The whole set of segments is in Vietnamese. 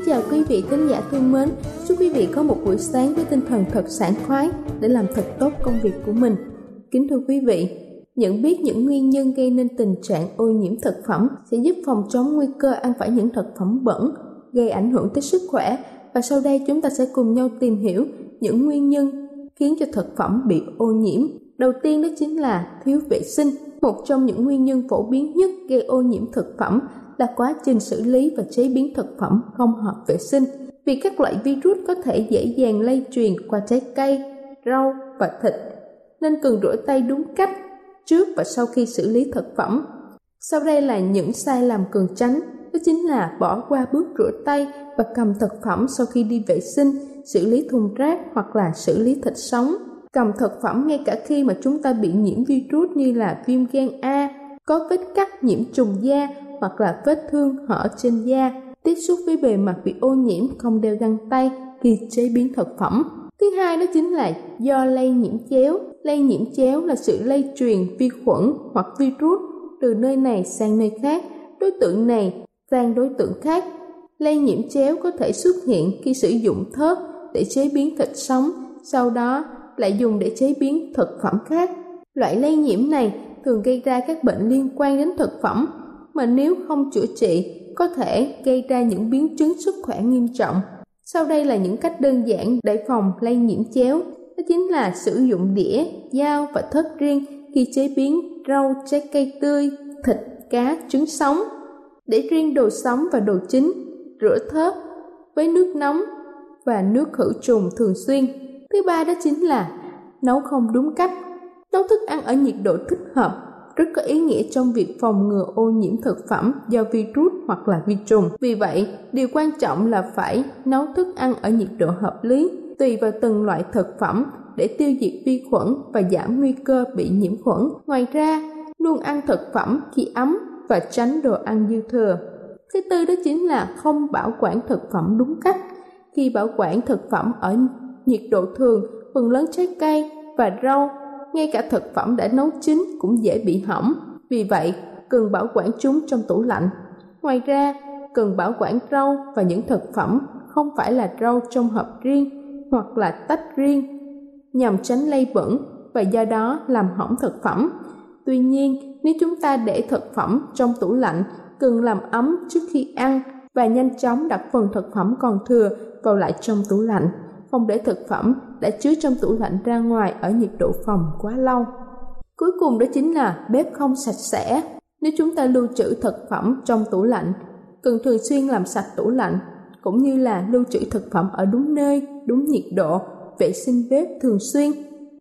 Kính chào quý vị khán giả thương mến. Chúc quý vị có một buổi sáng với tinh thần thật sảng khoái để làm thật tốt công việc của mình. Kính thưa quý vị, nhận biết những nguyên nhân gây nên tình trạng ô nhiễm thực phẩm sẽ giúp phòng chống nguy cơ ăn phải những thực phẩm bẩn gây ảnh hưởng tới sức khỏe và sau đây chúng ta sẽ cùng nhau tìm hiểu những nguyên nhân khiến cho thực phẩm bị ô nhiễm. Đầu tiên đó chính là thiếu vệ sinh. Một trong những nguyên nhân phổ biến nhất gây ô nhiễm thực phẩm là quá trình xử lý và chế biến thực phẩm không hợp vệ sinh vì các loại virus có thể dễ dàng lây truyền qua trái cây, rau và thịt nên cần rửa tay đúng cách trước và sau khi xử lý thực phẩm. Sau đây là những sai lầm cần tránh, đó chính là bỏ qua bước rửa tay và cầm thực phẩm sau khi đi vệ sinh, xử lý thùng rác hoặc là xử lý thịt sống. Cầm thực phẩm ngay cả khi mà chúng ta bị nhiễm virus như là viêm gan A, có vết cắt nhiễm trùng da hoặc là vết thương hở trên da, tiếp xúc với bề mặt bị ô nhiễm không đeo găng tay khi chế biến thực phẩm. Thứ hai đó chính là do lây nhiễm chéo. Lây nhiễm chéo là sự lây truyền vi khuẩn hoặc virus từ nơi này sang nơi khác, đối tượng này sang đối tượng khác. Lây nhiễm chéo có thể xuất hiện khi sử dụng thớt để chế biến thịt sống, sau đó lại dùng để chế biến thực phẩm khác. Loại lây nhiễm này thường gây ra các bệnh liên quan đến thực phẩm mà nếu không chữa trị có thể gây ra những biến chứng sức khỏe nghiêm trọng. Sau đây là những cách đơn giản để phòng lây nhiễm chéo. Đó chính là sử dụng đĩa, dao và thớt riêng khi chế biến rau, trái cây tươi, thịt, cá, trứng sống. Để riêng đồ sống và đồ chín, rửa thớt với nước nóng và nước khử trùng thường xuyên. Thứ ba đó chính là nấu không đúng cách. Nấu thức ăn ở nhiệt độ thích hợp rất có ý nghĩa trong việc phòng ngừa ô nhiễm thực phẩm do virus hoặc là vi trùng. Vì vậy, điều quan trọng là phải nấu thức ăn ở nhiệt độ hợp lý tùy vào từng loại thực phẩm để tiêu diệt vi khuẩn và giảm nguy cơ bị nhiễm khuẩn. Ngoài ra, luôn ăn thực phẩm khi ấm và tránh đồ ăn dư thừa. Thứ tư đó chính là không bảo quản thực phẩm đúng cách. Khi bảo quản thực phẩm ở nhiệt độ thường, phần lớn trái cây và rau ngay cả thực phẩm đã nấu chín cũng dễ bị hỏng. Vì vậy, cần bảo quản chúng trong tủ lạnh. Ngoài ra, cần bảo quản rau và những thực phẩm không phải là rau trong hộp riêng hoặc là tách riêng nhằm tránh lây bẩn và do đó làm hỏng thực phẩm. Tuy nhiên, nếu chúng ta để thực phẩm trong tủ lạnh, cần làm ấm trước khi ăn và nhanh chóng đặt phần thực phẩm còn thừa vào lại trong tủ lạnh không để thực phẩm đã chứa trong tủ lạnh ra ngoài ở nhiệt độ phòng quá lâu. Cuối cùng đó chính là bếp không sạch sẽ. Nếu chúng ta lưu trữ thực phẩm trong tủ lạnh, cần thường xuyên làm sạch tủ lạnh, cũng như là lưu trữ thực phẩm ở đúng nơi, đúng nhiệt độ, vệ sinh bếp thường xuyên.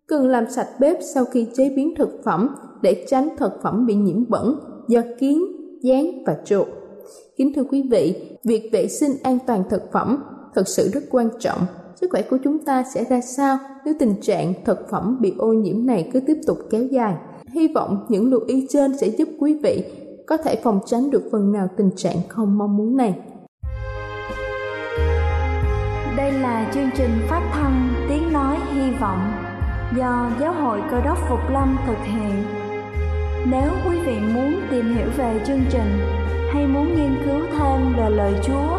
Cần làm sạch bếp sau khi chế biến thực phẩm để tránh thực phẩm bị nhiễm bẩn do kiến, gián và chuột. Kính thưa quý vị, việc vệ sinh an toàn thực phẩm thực sự rất quan trọng sức khỏe của chúng ta sẽ ra sao nếu tình trạng thực phẩm bị ô nhiễm này cứ tiếp tục kéo dài. Hy vọng những lưu ý trên sẽ giúp quý vị có thể phòng tránh được phần nào tình trạng không mong muốn này. Đây là chương trình phát thanh Tiếng Nói Hy Vọng do Giáo hội Cơ đốc Phục Lâm thực hiện. Nếu quý vị muốn tìm hiểu về chương trình hay muốn nghiên cứu thêm về lời Chúa,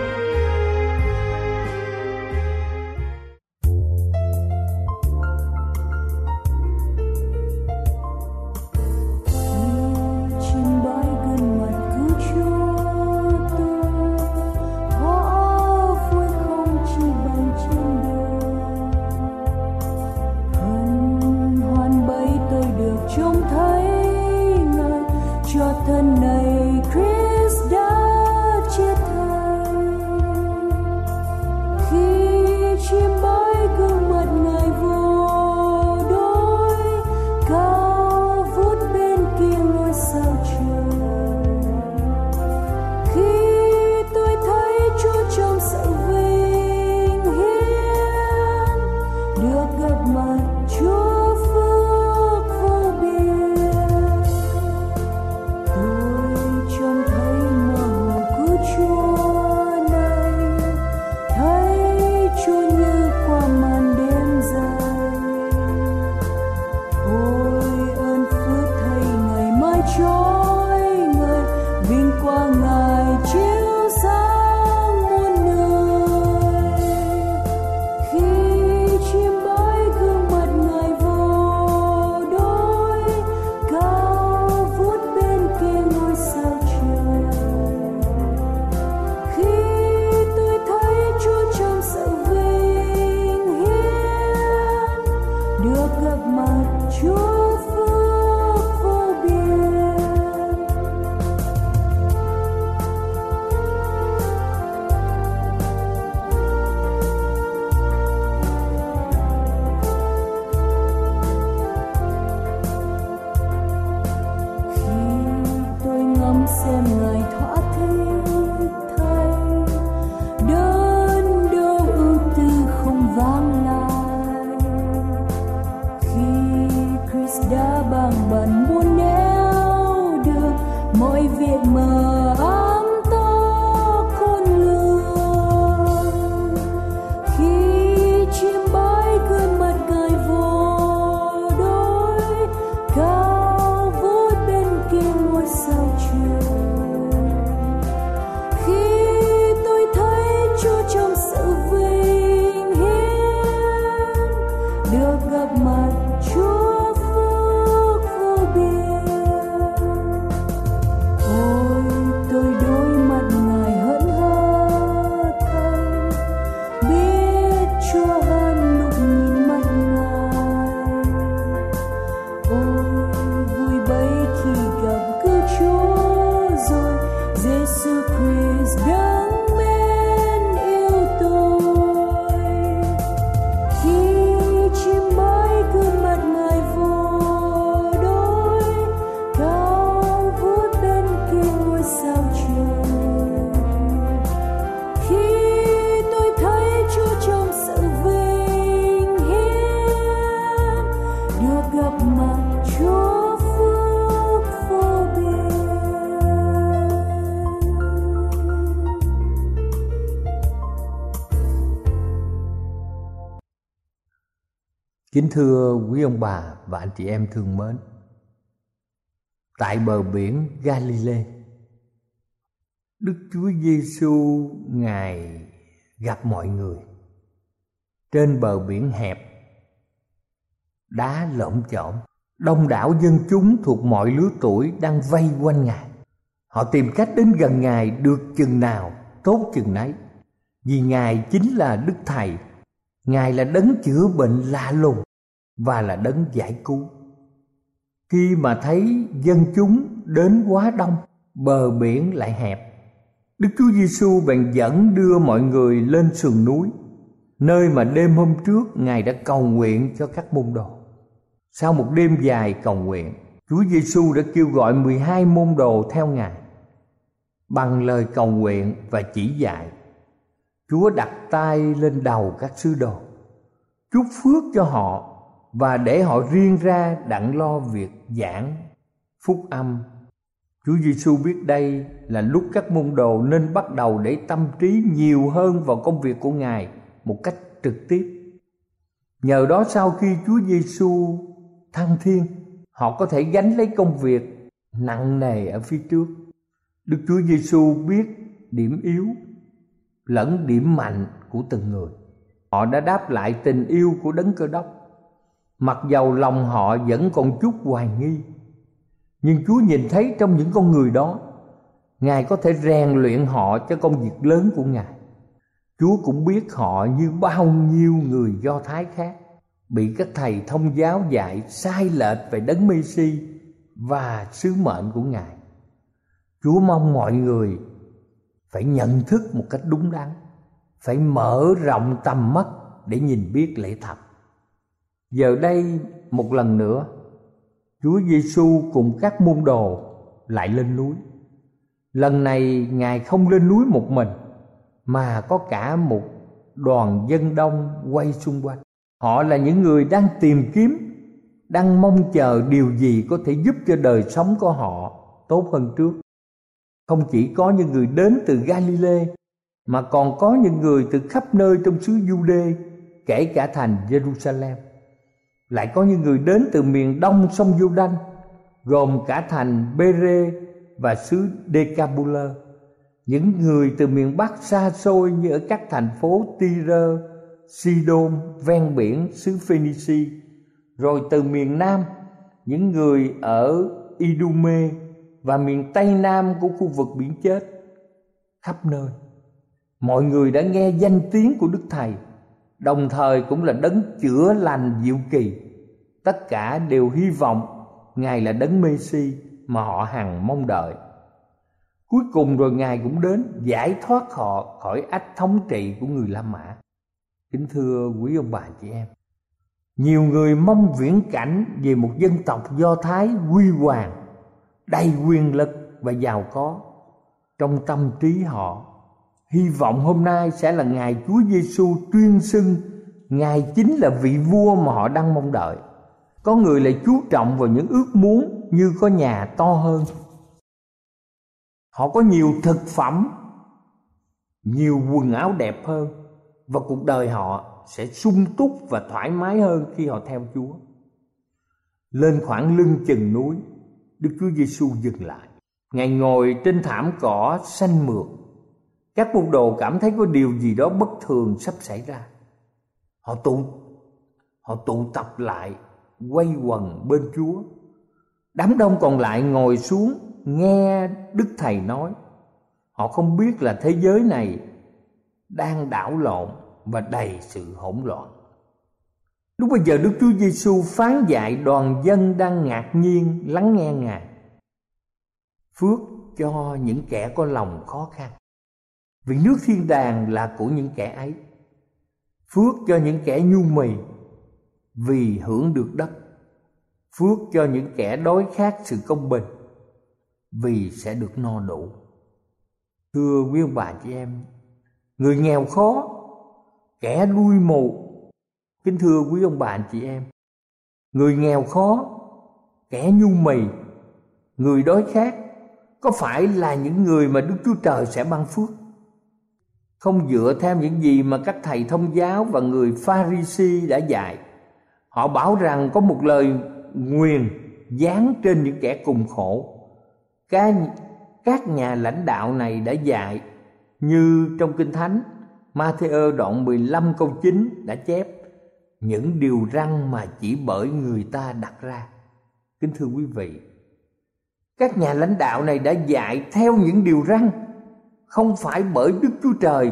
Kính thưa quý ông bà và anh chị em thương mến, Tại bờ biển Galilee, Đức Chúa Giêsu ngài gặp mọi người. Trên bờ biển hẹp, đá lởm chởm đông đảo dân chúng thuộc mọi lứa tuổi đang vây quanh ngài. Họ tìm cách đến gần ngài được chừng nào, tốt chừng nấy, vì ngài chính là đức thầy ngài là đấng chữa bệnh lạ lùng và là đấng giải cứu. Khi mà thấy dân chúng đến quá đông, bờ biển lại hẹp, đức chúa giêsu bèn dẫn đưa mọi người lên sườn núi, nơi mà đêm hôm trước ngài đã cầu nguyện cho các môn đồ. Sau một đêm dài cầu nguyện, chúa giêsu đã kêu gọi 12 môn đồ theo ngài, bằng lời cầu nguyện và chỉ dạy chúa đặt tay lên đầu các sứ đồ chúc phước cho họ và để họ riêng ra đặng lo việc giảng phúc âm Chúa Giêsu biết đây là lúc các môn đồ nên bắt đầu để tâm trí nhiều hơn vào công việc của Ngài một cách trực tiếp. Nhờ đó sau khi Chúa Giêsu thăng thiên, họ có thể gánh lấy công việc nặng nề ở phía trước. Đức Chúa Giêsu biết điểm yếu lẫn điểm mạnh của từng người. Họ đã đáp lại tình yêu của đấng cơ đốc. Mặc dầu lòng họ vẫn còn chút hoài nghi, nhưng Chúa nhìn thấy trong những con người đó, Ngài có thể rèn luyện họ cho công việc lớn của Ngài. Chúa cũng biết họ như bao nhiêu người Do Thái khác bị các thầy thông giáo dạy sai lệch về đấng Messi và sứ mệnh của Ngài. Chúa mong mọi người phải nhận thức một cách đúng đắn, phải mở rộng tầm mắt để nhìn biết lễ thật. Giờ đây một lần nữa, Chúa Giêsu cùng các môn đồ lại lên núi. Lần này Ngài không lên núi một mình mà có cả một đoàn dân đông quay xung quanh. Họ là những người đang tìm kiếm, đang mong chờ điều gì có thể giúp cho đời sống của họ tốt hơn trước. Không chỉ có những người đến từ Galilee mà còn có những người từ khắp nơi trong xứ Jude, kể cả thành Jerusalem. Lại có những người đến từ miền đông sông Giô-đanh, gồm cả thành Bere và xứ Decabula những người từ miền Bắc xa xôi như ở các thành phố Tyre, Sidon, ven biển xứ Phoenici, rồi từ miền Nam những người ở Idume và miền Tây Nam của khu vực biển chết khắp nơi. Mọi người đã nghe danh tiếng của Đức Thầy, đồng thời cũng là đấng chữa lành diệu kỳ. Tất cả đều hy vọng Ngài là đấng Messi mà họ hằng mong đợi. Cuối cùng rồi Ngài cũng đến giải thoát họ khỏi ách thống trị của người La Mã. Kính thưa quý ông bà chị em, nhiều người mong viễn cảnh về một dân tộc Do Thái huy hoàng, đầy quyền lực và giàu có. Trong tâm trí họ, hy vọng hôm nay sẽ là ngày Chúa Giêsu tuyên xưng Ngài chính là vị vua mà họ đang mong đợi. Có người lại chú trọng vào những ước muốn như có nhà to hơn họ có nhiều thực phẩm nhiều quần áo đẹp hơn và cuộc đời họ sẽ sung túc và thoải mái hơn khi họ theo Chúa. Lên khoảng lưng chừng núi, Đức Chúa Giêsu dừng lại. Ngài ngồi trên thảm cỏ xanh mượt. Các môn đồ cảm thấy có điều gì đó bất thường sắp xảy ra. Họ tụ họ tụ tập lại, quay quần bên Chúa. Đám đông còn lại ngồi xuống nghe đức thầy nói họ không biết là thế giới này đang đảo lộn và đầy sự hỗn loạn lúc bây giờ đức chúa giêsu phán dạy đoàn dân đang ngạc nhiên lắng nghe ngài. Phước cho những kẻ có lòng khó khăn. Vì nước thiên đàng là của những kẻ ấy. Phước cho những kẻ nhu mì, vì hưởng được đất. Phước cho những kẻ đói khát sự công bình, vì sẽ được no đủ. Thưa quý ông bà chị em, người nghèo khó, kẻ đuôi mù kính thưa quý ông bà anh chị em người nghèo khó kẻ nhu mì người đói khát có phải là những người mà đức chúa trời sẽ ban phước? Không dựa theo những gì mà các thầy thông giáo và người pha ri si đã dạy. Họ bảo rằng có một lời nguyền dán trên những kẻ cùng khổ. Các, các nhà lãnh đạo này đã dạy như trong Kinh Thánh Matthew đoạn 15 câu 9 đã chép những điều răn mà chỉ bởi người ta đặt ra. Kính thưa quý vị, các nhà lãnh đạo này đã dạy theo những điều răn, không phải bởi Đức Chúa Trời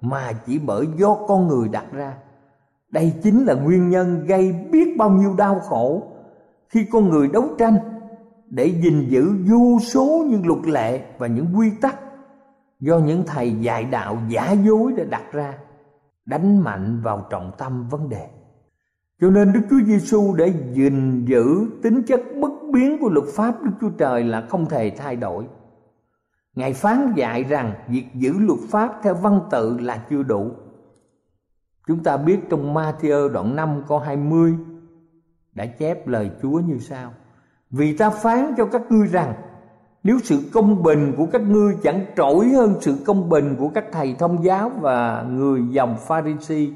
mà chỉ bởi do con người đặt ra. Đây chính là nguyên nhân gây biết bao nhiêu đau khổ khi con người đấu tranh để gìn giữ vô số những luật lệ và những quy tắc do những thầy dạy đạo giả dối đã đặt ra đánh mạnh vào trọng tâm vấn đề cho nên Đức Chúa Giêsu để gìn giữ tính chất bất biến của luật pháp Đức Chúa Trời là không thể thay đổi. Ngài phán dạy rằng việc giữ luật pháp theo văn tự là chưa đủ. Chúng ta biết trong Matthew đoạn 5 câu 20 đã chép lời Chúa như sau: Vì ta phán cho các ngươi rằng, nếu sự công bình của các ngươi chẳng trội hơn sự công bình của các thầy thông giáo và người dòng Pharisee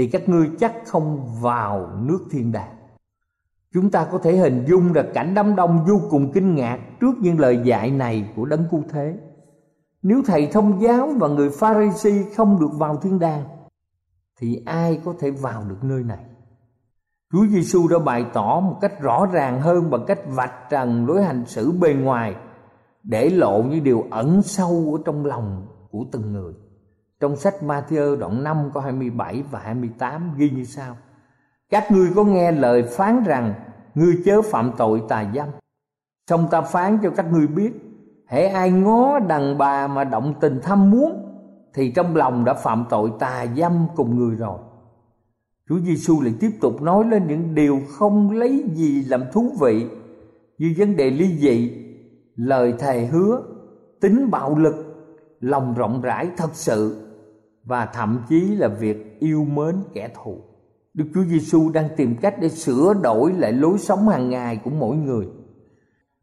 thì các ngươi chắc không vào nước thiên đàng. Chúng ta có thể hình dung được cảnh đám đông vô cùng kinh ngạc trước những lời dạy này của đấng Cụ thế. Nếu thầy thông giáo và người Pharisee không được vào thiên đàng, thì ai có thể vào được nơi này? Chúa Giêsu đã bày tỏ một cách rõ ràng hơn bằng cách vạch trần lối hành xử bề ngoài để lộ những điều ẩn sâu ở trong lòng của từng người. Trong sách Matthew đoạn 5 câu 27 và 28 ghi như sau: Các ngươi có nghe lời phán rằng ngươi chớ phạm tội tà dâm. Xong ta phán cho các ngươi biết, hễ ai ngó đàn bà mà động tình tham muốn thì trong lòng đã phạm tội tà dâm cùng người rồi. Chúa Giêsu lại tiếp tục nói lên những điều không lấy gì làm thú vị như vấn đề ly dị, lời thề hứa, tính bạo lực, lòng rộng rãi thật sự và thậm chí là việc yêu mến kẻ thù. Đức Chúa Giêsu đang tìm cách để sửa đổi lại lối sống hàng ngày của mỗi người.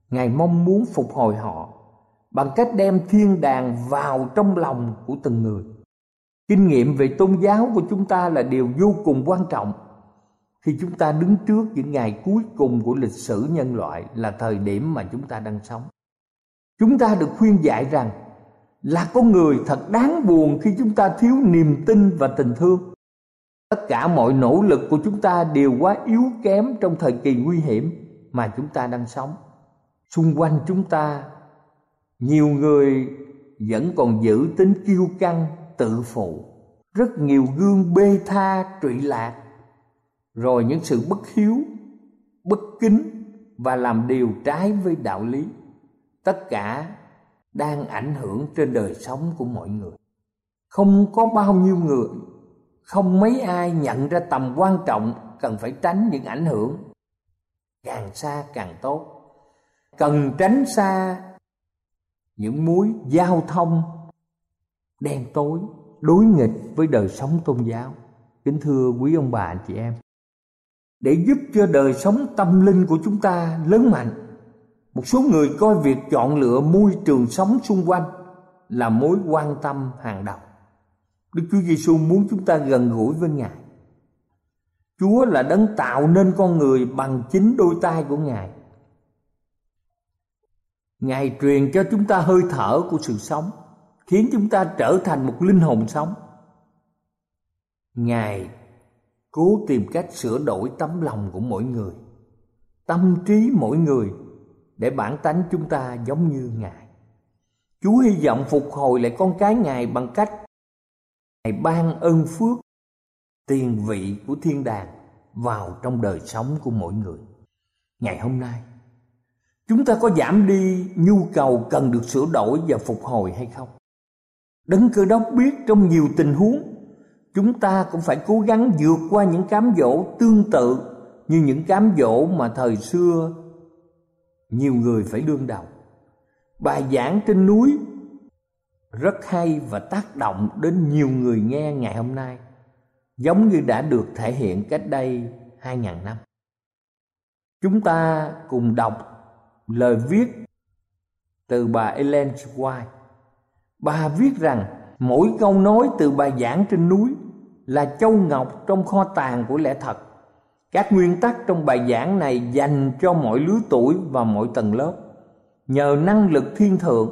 Ngài mong muốn phục hồi họ bằng cách đem thiên đàng vào trong lòng của từng người. Kinh nghiệm về tôn giáo của chúng ta là điều vô cùng quan trọng khi chúng ta đứng trước những ngày cuối cùng của lịch sử nhân loại là thời điểm mà chúng ta đang sống. Chúng ta được khuyên dạy rằng là con người thật đáng buồn khi chúng ta thiếu niềm tin và tình thương. Tất cả mọi nỗ lực của chúng ta đều quá yếu kém trong thời kỳ nguy hiểm mà chúng ta đang sống. Xung quanh chúng ta, nhiều người vẫn còn giữ tính kiêu căng, tự phụ. Rất nhiều gương bê tha, trụy lạc. Rồi những sự bất hiếu, bất kính và làm điều trái với đạo lý. Tất cả đang ảnh hưởng trên đời sống của mọi người. Không có bao nhiêu người, không mấy ai nhận ra tầm quan trọng cần phải tránh những ảnh hưởng. Càng xa càng tốt. Cần tránh xa những mối giao thông đen tối, đối nghịch với đời sống tôn giáo. Kính thưa quý ông bà chị em, để giúp cho đời sống tâm linh của chúng ta lớn mạnh một số người coi việc chọn lựa môi trường sống xung quanh là mối quan tâm hàng đầu. Đức chúa giêsu muốn chúng ta gần gũi với ngài. Chúa là đấng tạo nên con người bằng chính đôi tay của ngài. Ngài truyền cho chúng ta hơi thở của sự sống, khiến chúng ta trở thành một linh hồn sống. Ngài cố tìm cách sửa đổi tấm lòng của mỗi người, tâm trí mỗi người để bản tánh chúng ta giống như Ngài. Chúa hy vọng phục hồi lại con cái Ngài bằng cách Ngài ban ơn phước, tiền vị của thiên đàng vào trong đời sống của mỗi người. Ngày hôm nay, chúng ta có giảm đi nhu cầu cần được sửa đổi và phục hồi hay không? Đấng cơ đốc biết trong nhiều tình huống, chúng ta cũng phải cố gắng vượt qua những cám dỗ tương tự như những cám dỗ mà thời xưa nhiều người phải đương đầu. Bài giảng trên núi rất hay và tác động đến nhiều người nghe ngày hôm nay, giống như đã được thể hiện cách đây hai ngàn năm. Chúng ta cùng đọc lời viết từ bà Ellen White. Bà viết rằng, mỗi câu nói từ bài giảng trên núi là châu ngọc trong kho tàng của lẽ thật các nguyên tắc trong bài giảng này dành cho mọi lứa tuổi và mọi tầng lớp. Nhờ năng lực thiên thượng,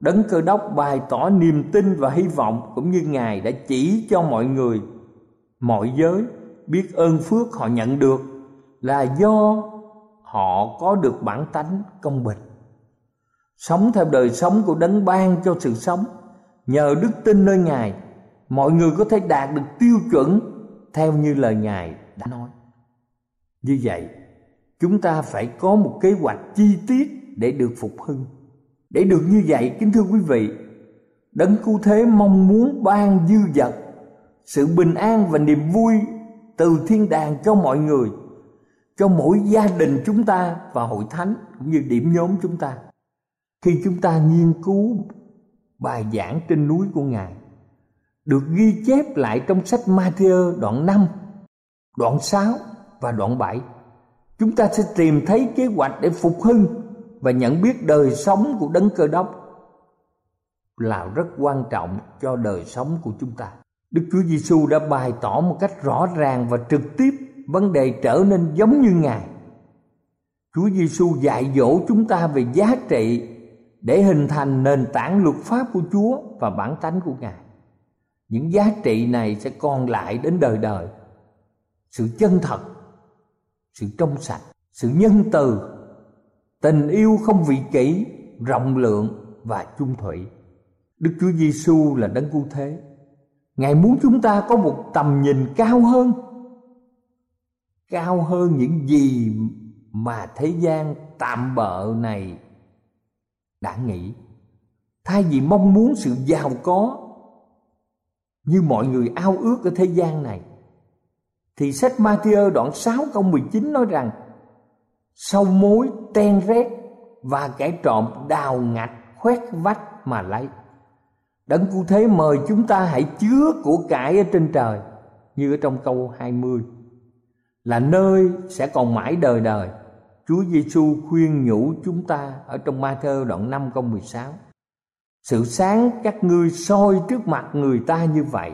Đấng Cơ Đốc bày tỏ niềm tin và hy vọng cũng như Ngài đã chỉ cho mọi người, mọi giới biết ơn phước họ nhận được là do họ có được bản tánh công bình. Sống theo đời sống của Đấng ban cho sự sống nhờ đức tin nơi ngài mọi người có thể đạt được tiêu chuẩn theo như lời ngài đã nói như vậy chúng ta phải có một kế hoạch chi tiết để được phục hưng. Để được như vậy kính thưa quý vị đấng cứu thế mong muốn ban dư dật sự bình an và niềm vui từ thiên đàng cho mọi người cho mỗi gia đình chúng ta và hội thánh cũng như điểm nhóm chúng ta. Khi chúng ta nghiên cứu bài giảng trên núi của ngài được ghi chép lại trong sách Matthew đoạn 5, đoạn 6 và đoạn 7. Chúng ta sẽ tìm thấy kế hoạch để phục hưng và nhận biết đời sống của đấng cơ đốc là rất quan trọng cho đời sống của chúng ta. Đức Chúa Giêsu đã bày tỏ một cách rõ ràng và trực tiếp vấn đề trở nên giống như Ngài. Chúa Giêsu dạy dỗ chúng ta về giá trị để hình thành nền tảng luật pháp của Chúa và bản tánh của Ngài. Những giá trị này sẽ còn lại đến đời đời. Sự chân thật, sự trong sạch, sự nhân từ, tình yêu không vị kỷ, rộng lượng và chung thủy. Đức Chúa Giêsu là đấng cứu thế. Ngài muốn chúng ta có một tầm nhìn cao hơn cao hơn những gì mà thế gian tạm bợ này đã nghĩ thay vì mong muốn sự giàu có như mọi người ao ước ở thế gian này thì sách Matthew đoạn 6 câu 19 nói rằng sau mối ten rét và kẻ trộm đào ngạch khoét vách mà lấy Đấng cứu thế mời chúng ta hãy chứa của cải ở trên trời như ở trong câu 20 là nơi sẽ còn mãi đời đời. Chúa Giêsu khuyên nhủ chúng ta ở trong Ma-thơ đoạn 5 câu 16. Sự sáng các ngươi soi trước mặt người ta như vậy,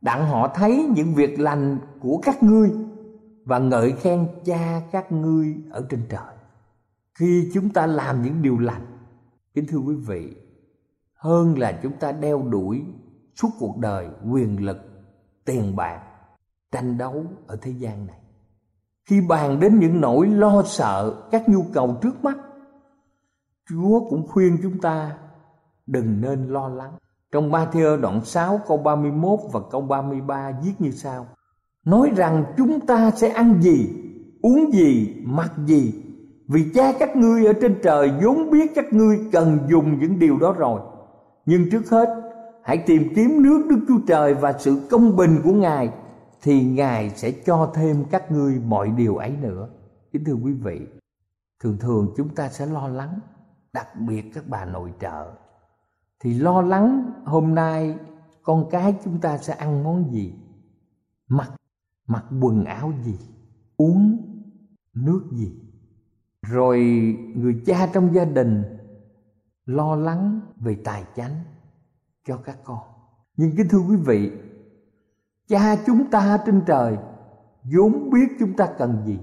đặng họ thấy những việc lành của các ngươi và ngợi khen cha các ngươi ở trên trời. Khi chúng ta làm những điều lành, kính thưa quý vị, hơn là chúng ta đeo đuổi suốt cuộc đời quyền lực, tiền bạc, tranh đấu ở thế gian này khi bàn đến những nỗi lo sợ các nhu cầu trước mắt chúa cũng khuyên chúng ta đừng nên lo lắng trong Ba Matthew đoạn 6 câu 31 và câu 33 viết như sau. Nói rằng chúng ta sẽ ăn gì, uống gì, mặc gì? Vì cha các ngươi ở trên trời vốn biết các ngươi cần dùng những điều đó rồi. Nhưng trước hết hãy tìm kiếm nước Đức Chúa Trời và sự công bình của Ngài thì ngài sẽ cho thêm các ngươi mọi điều ấy nữa. Kính thưa quý vị thường thường chúng ta sẽ lo lắng đặc biệt các bà nội trợ thì lo lắng hôm nay con cái chúng ta sẽ ăn món gì? Mặc mặc quần áo gì? Uống nước gì? Rồi người cha trong gia đình lo lắng về tài chánh cho các con. Nhưng kính thưa quý vị, cha chúng ta trên trời vốn biết chúng ta cần gì.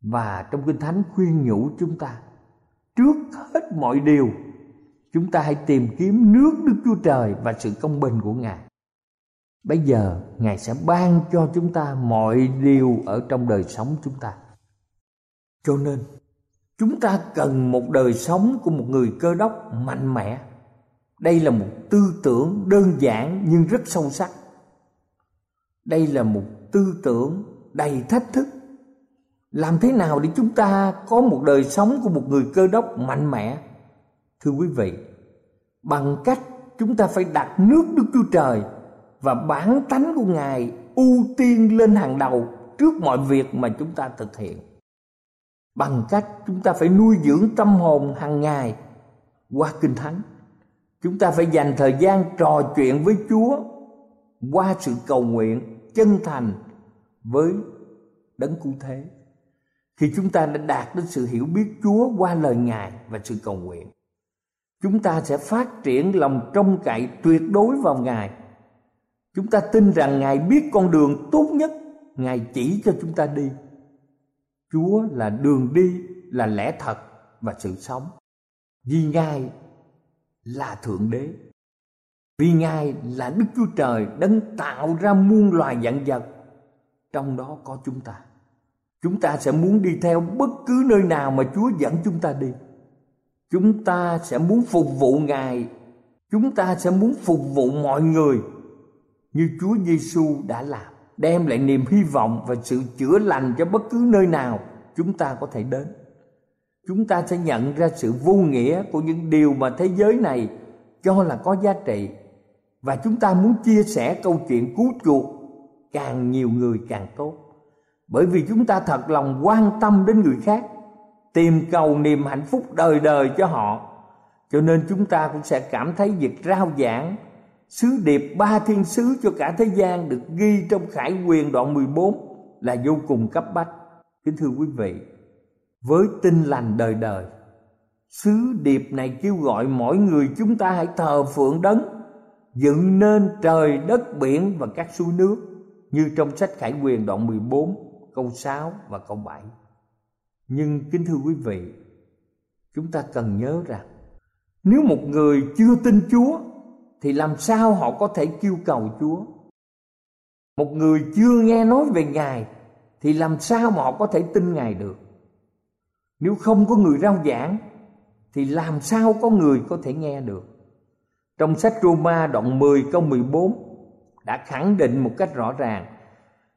Và trong kinh thánh khuyên nhủ chúng ta, trước hết mọi điều chúng ta hãy tìm kiếm nước đức chúa trời và sự công bình của ngài. Bây giờ, ngài sẽ ban cho chúng ta mọi điều ở trong đời sống chúng ta. Cho nên, chúng ta cần một đời sống của một người cơ đốc mạnh mẽ. Đây là một tư tưởng đơn giản nhưng rất sâu sắc. Đây là một tư tưởng đầy thách thức. Làm thế nào để chúng ta có một đời sống của một người cơ đốc mạnh mẽ? Thưa quý vị, bằng cách chúng ta phải đặt nước đức chúa trời và bản tánh của ngài ưu tiên lên hàng đầu trước mọi việc mà chúng ta thực hiện. Bằng cách chúng ta phải nuôi dưỡng tâm hồn hàng ngày qua kinh thánh. Chúng ta phải dành thời gian trò chuyện với chúa qua sự cầu nguyện chân thành với đấng cứu thế. Thì chúng ta đã đạt đến sự hiểu biết Chúa qua lời Ngài và sự cầu nguyện chúng ta sẽ phát triển lòng trông cậy tuyệt đối vào Ngài. Chúng ta tin rằng Ngài biết con đường tốt nhất Ngài chỉ cho chúng ta đi. Chúa là đường đi là lẽ thật và sự sống. Vì Ngài là thượng đế. Vì Ngài là Đức Chúa Trời đấng tạo ra muôn loài dạng vật, trong đó có chúng ta. Chúng ta sẽ muốn đi theo bất cứ nơi nào mà Chúa dẫn chúng ta đi. Chúng ta sẽ muốn phục vụ Ngài. Chúng ta sẽ muốn phục vụ mọi người như Chúa Giêsu đã làm, đem lại niềm hy vọng và sự chữa lành cho bất cứ nơi nào chúng ta có thể đến. Chúng ta sẽ nhận ra sự vô nghĩa của những điều mà thế giới này cho là có giá trị. Và chúng ta muốn chia sẻ câu chuyện cứu chuộc càng nhiều người càng tốt. Bởi vì chúng ta thật lòng quan tâm đến người khác tìm cầu niềm hạnh phúc đời đời cho họ cho nên chúng ta cũng sẽ cảm thấy việc rao giảng, sứ điệp ba thiên sứ cho cả thế gian được ghi trong khải quyền đoạn 14 là vô cùng cấp bách kính thưa quý vị, với tin lành đời đời, sứ điệp này kêu gọi mỗi người chúng ta hãy thờ phượng đấng, dựng nên trời đất biển và các suối nước như trong sách Khải Quyền đoạn 14 câu 6 và câu 7. Nhưng kính thưa quý vị, chúng ta cần nhớ rằng nếu một người chưa tin Chúa thì làm sao họ có thể kêu cầu Chúa? Một người chưa nghe nói về Ngài thì làm sao mà họ có thể tin Ngài được? Nếu không có người rao giảng thì làm sao có người có thể nghe được? Trong sách Roma đoạn 10 câu 14 đã khẳng định một cách rõ ràng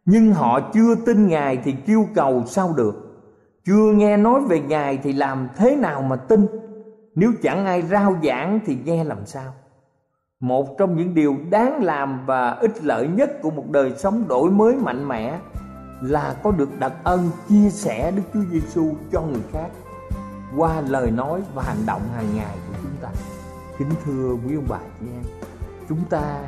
nhưng họ chưa tin Ngài thì kêu cầu sao được chưa nghe nói về Ngài thì làm thế nào mà tin? Nếu chẳng ai rao giảng thì nghe làm sao? Một trong những điều đáng làm và ích lợi nhất của một đời sống đổi mới mạnh mẽ Là có được đặc ân chia sẻ Đức Chúa Giêsu cho người khác Qua lời nói và hành động hàng ngày của chúng ta. Kính thưa quý ông bà chị em, Chúng ta,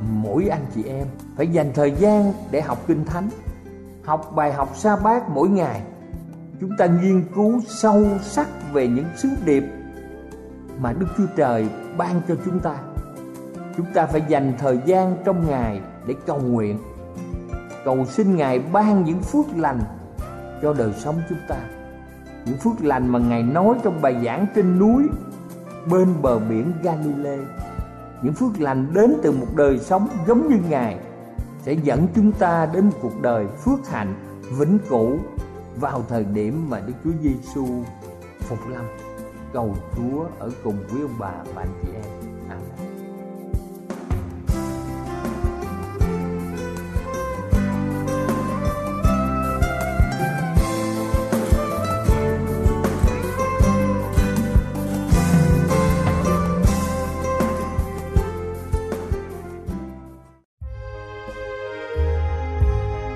mỗi anh chị em, phải dành thời gian để học kinh thánh, học bài học sa bát mỗi ngày chúng ta nghiên cứu sâu sắc về những sứ điệp mà đức chúa trời ban cho chúng ta. Chúng ta phải dành thời gian trong ngày để cầu nguyện, cầu xin ngài ban những phước lành cho đời sống chúng ta. Những phước lành mà ngài nói trong bài giảng trên núi, bên bờ biển Galilee. Những phước lành đến từ một đời sống giống như ngài sẽ dẫn chúng ta đến một cuộc đời phước hạnh, vĩnh cửu vào thời điểm mà Đức Chúa Giêsu phục lâm. Cầu Chúa ở cùng với ông bà và anh chị em.